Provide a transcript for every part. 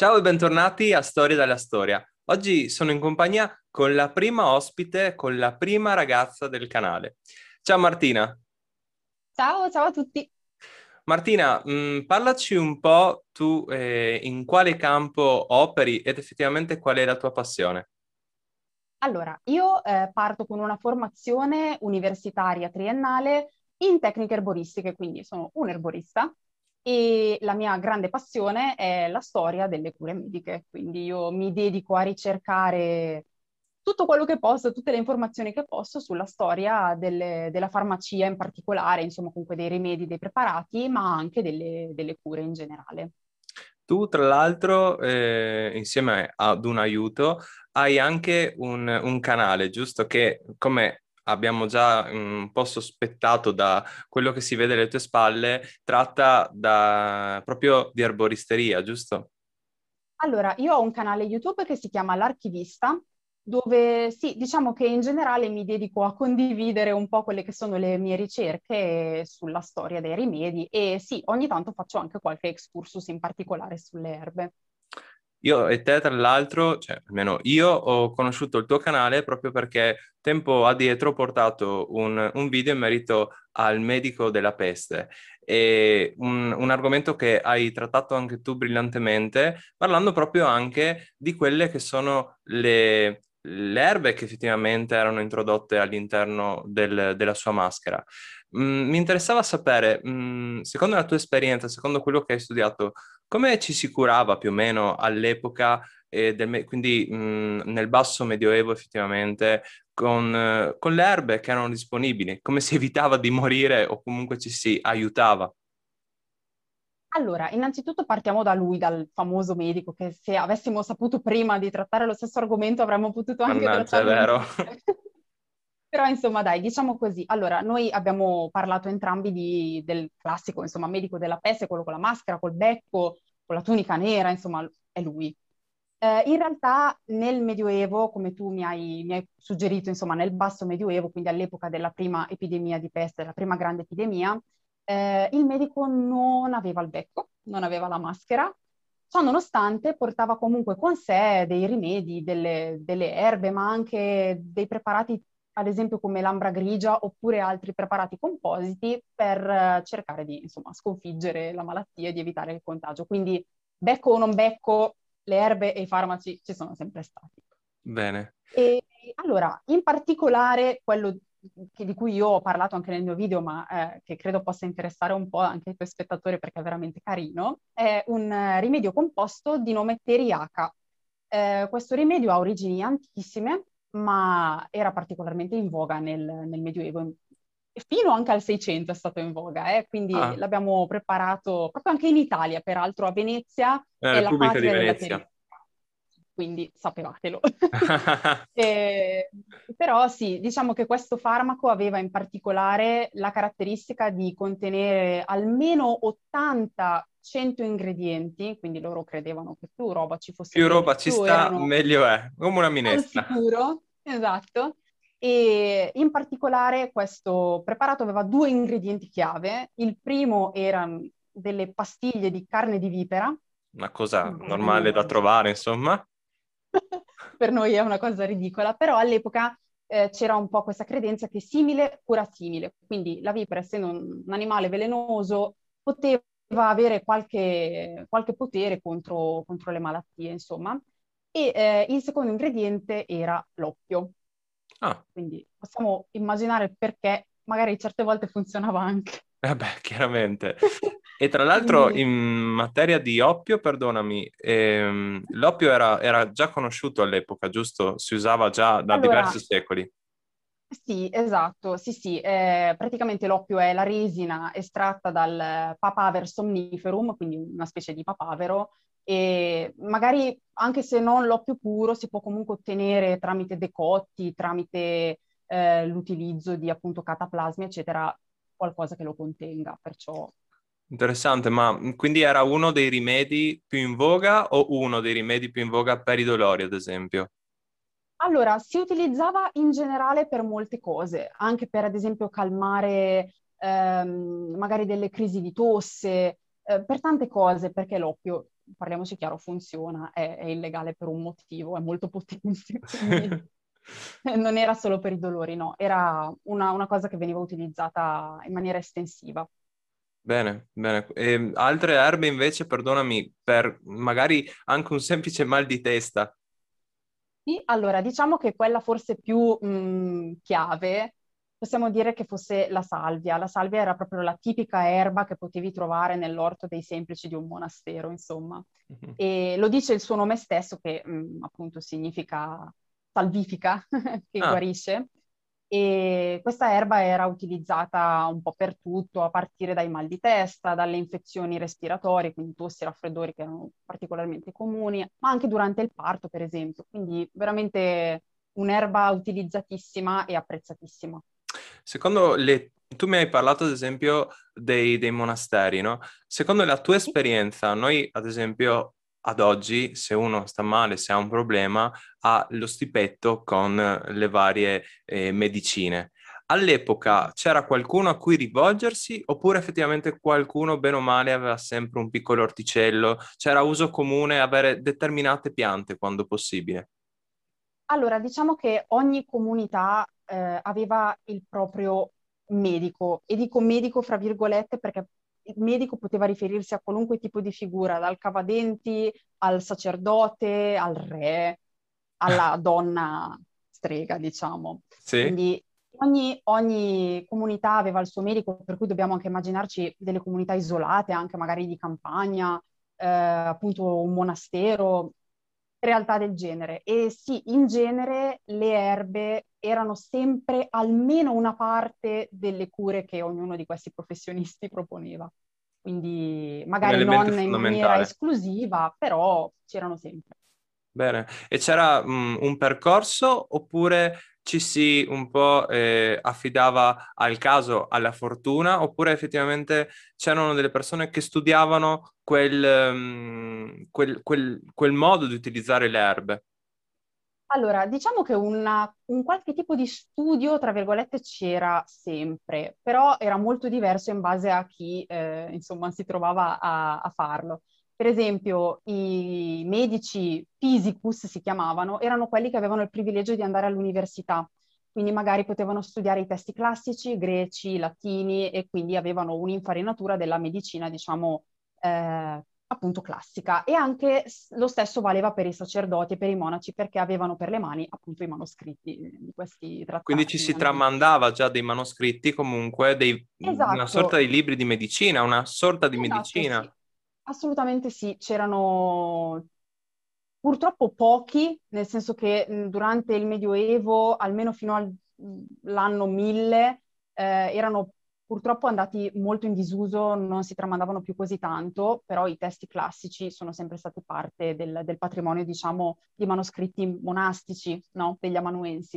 Ciao e bentornati a Storia dalla Storia. Oggi sono in compagnia con la prima ospite, con la prima ragazza del canale. Ciao Martina. Ciao, ciao a tutti. Martina, mh, mm, parlaci un po' tu eh, in quale campo operi ed effettivamente qual è la tua passione. Allora, io eh, parto con una formazione universitaria triennale in tecniche erboristiche, quindi sono un erborista e la mia grande passione è la storia delle cure mediche, quindi io mi dedico a ricercare tutto quello che posso, tutte le informazioni che posso sulla storia delle, della farmacia in particolare, insomma comunque dei rimedi, dei preparati, ma anche delle, delle cure in generale. Tu, tra l'altro, eh, insieme ad un aiuto, hai anche un, un canale, giusto? Che, come abbiamo già un po' sospettato da quello che si vede alle tue spalle, tratta da, proprio di erboristeria, giusto? Allora, io ho un canale YouTube che si chiama L'Archivista, dove sì, diciamo che in generale mi dedico a condividere un po' quelle che sono le mie ricerche sulla storia dei rimedi e sì, ogni tanto faccio anche qualche excursus in particolare sulle erbe. Io e te, tra l'altro, cioè almeno io ho conosciuto il tuo canale proprio perché tempo addietro ho portato un, un video in merito al medico della peste. E un, un, argomento che hai trattato anche tu brillantemente, parlando proprio anche di quelle che sono le, le erbe che effettivamente erano introdotte all'interno del, della sua maschera. Mm, mi interessava sapere, mm, secondo la tua esperienza, secondo quello che hai studiato, come ci si curava più o meno all'epoca, eh, del, quindi mm, nel basso medioevo effettivamente, con, eh, con le erbe che erano disponibili? Come si evitava di morire o comunque ci si aiutava? Allora, innanzitutto partiamo da lui, dal famoso medico, che se avessimo saputo prima di trattare lo stesso argomento avremmo potuto anche Mannaggia, è vero. Però insomma dai, diciamo così. Allora, noi abbiamo parlato entrambi di, del classico, insomma, medico della peste, quello con la maschera, col becco, con la tunica nera, insomma, è lui. Eh, in realtà nel Medioevo, come tu mi hai, mi hai, suggerito, insomma, nel basso Medioevo, quindi all'epoca della prima epidemia di peste, la prima grande epidemia, eh, il medico non aveva il becco, non aveva la maschera, ciò nonostante portava comunque con sé dei rimedi, delle, delle erbe, ma anche dei preparati, ad esempio come l'ambra grigia, oppure altri preparati compositi per eh, cercare di insomma, sconfiggere la malattia e di evitare il contagio. Quindi becco o non becco, le erbe e i farmaci ci sono sempre stati. Bene. E allora, in particolare quello che, di cui io ho parlato anche nel mio video, ma eh, che credo possa interessare un po' anche i tuoi spettatori perché è veramente carino, è un eh, rimedio composto di nome teriaca. Eh, questo rimedio ha origini antichissime, ma era particolarmente in voga nel, nel Medioevo, fino anche al 600 è stato in voga, eh? quindi ah. l'abbiamo preparato proprio anche in Italia, peraltro a Venezia. La Repubblica di Venezia quindi sapevatelo. e, però sì, diciamo che questo farmaco aveva in particolare la caratteristica di contenere almeno 80-100 ingredienti, quindi loro credevano che più roba ci fosse. Più roba ci sta, meglio è, come una minestra. Sicuro, esatto. E in particolare questo preparato aveva due ingredienti chiave. Il primo erano delle pastiglie di carne di vipera. Una cosa normale da trovare, insomma. per noi è una cosa ridicola, però all'epoca eh, c'era un po' questa credenza che simile cura simile, quindi la vipera essendo un, un animale velenoso poteva avere qualche, qualche potere contro, contro, le malattie, insomma. E eh, il secondo ingrediente era l'oppio. Ah. Quindi possiamo immaginare perché magari certe volte funzionava anche. Eh beh, chiaramente. E tra l'altro in materia di oppio, perdonami, ehm, l'oppio era, era, già conosciuto all'epoca, giusto? Si usava già da allora, diversi secoli. Sì, esatto, sì, sì. Eh, praticamente l'oppio è la resina estratta dal papaver somniferum, quindi una specie di papavero, e magari anche se non l'oppio puro si può comunque ottenere tramite decotti, tramite eh, l'utilizzo di appunto cataplasmi, eccetera, qualcosa che lo contenga, perciò Interessante, ma quindi era uno dei rimedi più in voga o uno dei rimedi più in voga per i dolori, ad esempio? Allora, si utilizzava in generale per molte cose, anche per ad esempio calmare ehm, magari delle crisi di tosse, eh, per tante cose, perché l'oppio parliamoci chiaro, funziona, è, è illegale per un motivo, è molto potente, non era solo per i dolori, no, era una, una cosa che veniva utilizzata in maniera estensiva. Bene, bene. E ehm, altre erbe invece, perdonami, per magari anche un semplice mal di testa. Sì, allora diciamo che quella forse più mh, mm, chiave possiamo dire che fosse la salvia. La salvia era proprio la tipica erba che potevi trovare nell'orto dei semplici di un monastero, insomma. Mm-hmm. E lo dice il suo nome stesso, che mh, mm, appunto significa salvifica, che ah. guarisce. E questa erba era utilizzata un po' per tutto, a partire dai mal di testa, dalle infezioni respiratorie, quindi tossi e raffreddori che erano particolarmente comuni, ma anche durante il parto, per esempio. Quindi veramente un'erba utilizzatissima e apprezzatissima. Secondo le... Tu mi hai parlato, ad esempio, dei, dei monasteri, no? Secondo la tua esperienza, noi, ad esempio, ad oggi, se uno sta male, se ha un problema, ha lo stipetto con le varie eh, medicine. All'epoca c'era qualcuno a cui rivolgersi oppure effettivamente qualcuno, bene o male, aveva sempre un piccolo orticello? C'era uso comune avere determinate piante quando possibile? Allora, diciamo che ogni comunità eh, aveva il proprio medico, e dico medico fra virgolette perché il medico poteva riferirsi a qualunque tipo di figura, dal cavadenti al sacerdote, al re, alla donna strega, diciamo. Sì. Quindi ogni, ogni, comunità aveva il suo medico, per cui dobbiamo anche immaginarci delle comunità isolate, anche magari di campagna, eh, appunto un monastero, realtà del genere. E sì, in genere le erbe erano sempre almeno una parte delle cure che ognuno di questi professionisti proponeva. Quindi magari non in maniera esclusiva, però c'erano sempre. Bene, e c'era um, un percorso oppure ci si un po' eh, affidava al caso, alla fortuna, oppure effettivamente c'erano delle persone che studiavano quel, um, quel, quel, quel modo di utilizzare le erbe? Allora, diciamo che una, un qualche tipo di studio, tra virgolette, c'era sempre, però era molto diverso in base a chi, eh, insomma, si trovava a, a farlo. Per esempio, i medici physicus si chiamavano, erano quelli che avevano il privilegio di andare all'università, quindi magari potevano studiare i testi classici, greci, latini e quindi avevano un'infarinatura della medicina, diciamo, eh, appunto classica. E anche lo stesso valeva per i sacerdoti e per i monaci perché avevano per le mani appunto i manoscritti di questi trattati. Quindi ci si tramandava già dei manoscritti comunque, dei, esatto. una sorta di libri di medicina, una sorta di esatto, medicina. Sì. Assolutamente sì, c'erano purtroppo pochi, nel senso che durante il Medioevo, almeno fino all'anno 1000, eh, erano purtroppo andati molto in disuso, non si tramandavano più così tanto, però i testi classici sono sempre stati parte del, del patrimonio, diciamo, di manoscritti monastici, no? degli amanuensi.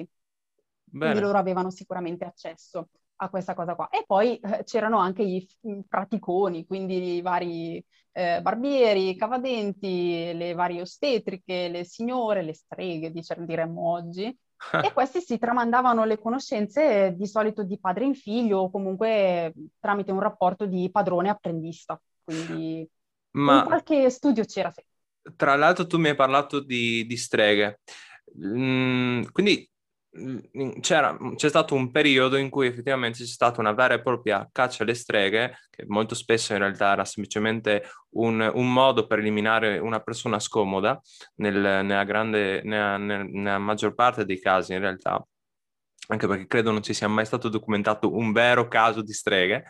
Bene. Quindi loro avevano sicuramente accesso a questa cosa qua. E poi eh, c'erano anche i praticoni, quindi i vari eh, barbieri, cavadenti, le varie ostetriche, le signore, le streghe, diremmo oggi. e questi si tramandavano le conoscenze di solito di padre in figlio o comunque tramite un rapporto di padrone-apprendista. Quindi Ma... qualche studio c'era. Tra l'altro tu mi hai parlato di, di streghe. Mm, quindi c'è stato un periodo in cui effettivamente c'è stata una vera e propria caccia alle streghe, che molto spesso in realtà era semplicemente un, un modo per eliminare una persona scomoda, nel, nella, grande, nella, nella maggior parte dei casi in realtà, anche perché credo non ci sia mai stato documentato un vero caso di streghe.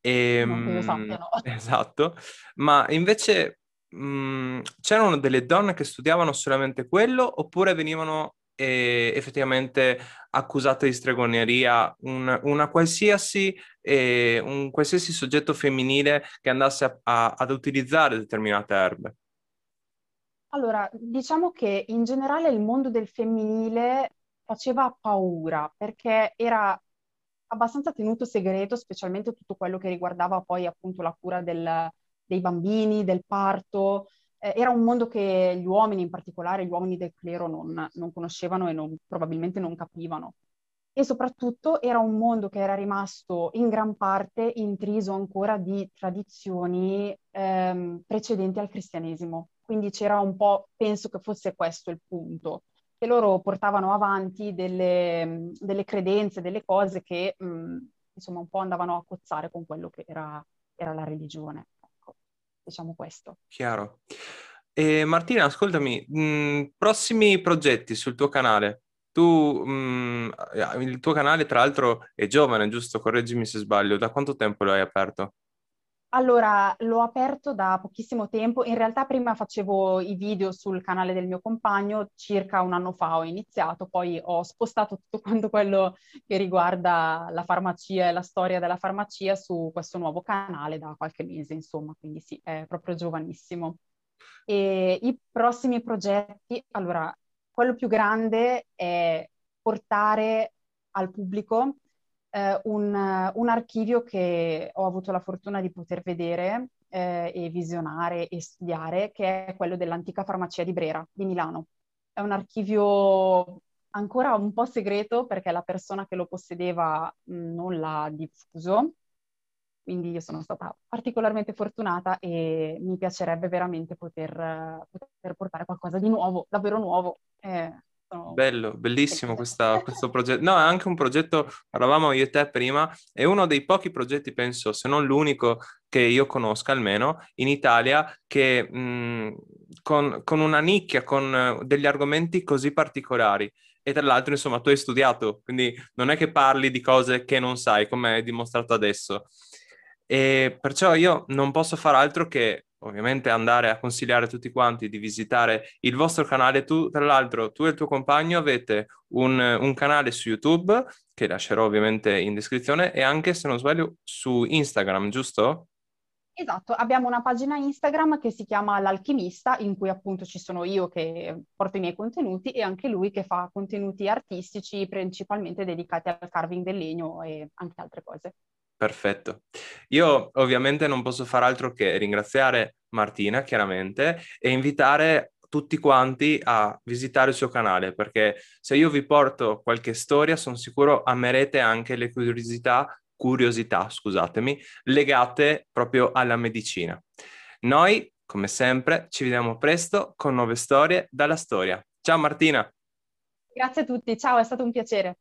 E, ehm, esatto, ma invece mh, c'erano delle donne che studiavano solamente quello oppure venivano eh, effettivamente accusata di stregoneria un, una qualsiasi, eh, un qualsiasi soggetto femminile che andasse a, a, ad utilizzare determinate erbe? Allora, diciamo che in generale il mondo del femminile faceva paura perché era abbastanza tenuto segreto, specialmente tutto quello che riguardava poi appunto la cura del, dei bambini, del parto, eh, era un mondo che gli uomini, in particolare gli uomini del clero, non, non conoscevano e non, probabilmente non capivano. e soprattutto era un mondo che era rimasto in gran parte intriso ancora di tradizioni ehm, precedenti al cristianesimo. Quindi c'era un po', penso che fosse questo il punto, che loro portavano avanti delle, delle credenze, delle cose che mh, insomma un po' andavano a cozzare con quello che era, era la religione. Diciamo questo. Chiaro. E Martina, ascoltami, mh, prossimi progetti sul tuo canale? Tu, mh, il tuo canale tra l'altro è giovane, giusto? Correggimi se sbaglio. Da quanto tempo lo hai aperto? Allora, l'ho aperto da pochissimo tempo. In realtà prima facevo i video sul canale del mio compagno, circa un anno fa ho iniziato, poi ho spostato tutto quanto quello che riguarda la farmacia e la storia della farmacia su questo nuovo canale da qualche mese, insomma, quindi sì, è proprio giovanissimo. E i prossimi progetti, allora, quello più grande è portare al pubblico eh, un, un, archivio che ho avuto la fortuna di poter vedere eh, e visionare e studiare, che è quello dell'antica farmacia di Brera, di Milano. È un archivio ancora un po' segreto perché la persona che lo possedeva mh, non l'ha diffuso, quindi io sono stata particolarmente fortunata e mi piacerebbe veramente poter, poter portare qualcosa di nuovo, davvero nuovo. Eh, Bello, bellissimo questa, questo progetto. No, è anche un progetto, parlavamo io e te prima, è uno dei pochi progetti, penso, se non l'unico che io conosca almeno, in Italia, che mh, con, con, una nicchia, con degli argomenti così particolari. E tra l'altro, insomma, tu hai studiato, quindi non è che parli di cose che non sai, come hai dimostrato adesso. E perciò io non posso fare altro che ovviamente andare a consigliare a tutti quanti di visitare il vostro canale. Tu, tra l'altro, tu e il tuo compagno avete un, un, canale su YouTube, che lascerò ovviamente in descrizione, e anche, se non sbaglio, su Instagram, giusto? Esatto, abbiamo una pagina Instagram che si chiama L'Alchimista, in cui appunto ci sono io che porto i miei contenuti e anche lui che fa contenuti artistici principalmente dedicati al carving del legno e anche altre cose. Perfetto. Io ovviamente non posso fare altro che ringraziare Martina, chiaramente, e invitare tutti quanti a visitare il suo canale, perché se io vi porto qualche storia, sono sicuro amerete anche le curiosità, curiosità, scusatemi, legate proprio alla medicina. Noi, come sempre, ci vediamo presto con nuove storie dalla storia. Ciao Martina. Grazie a tutti, ciao, è stato un piacere.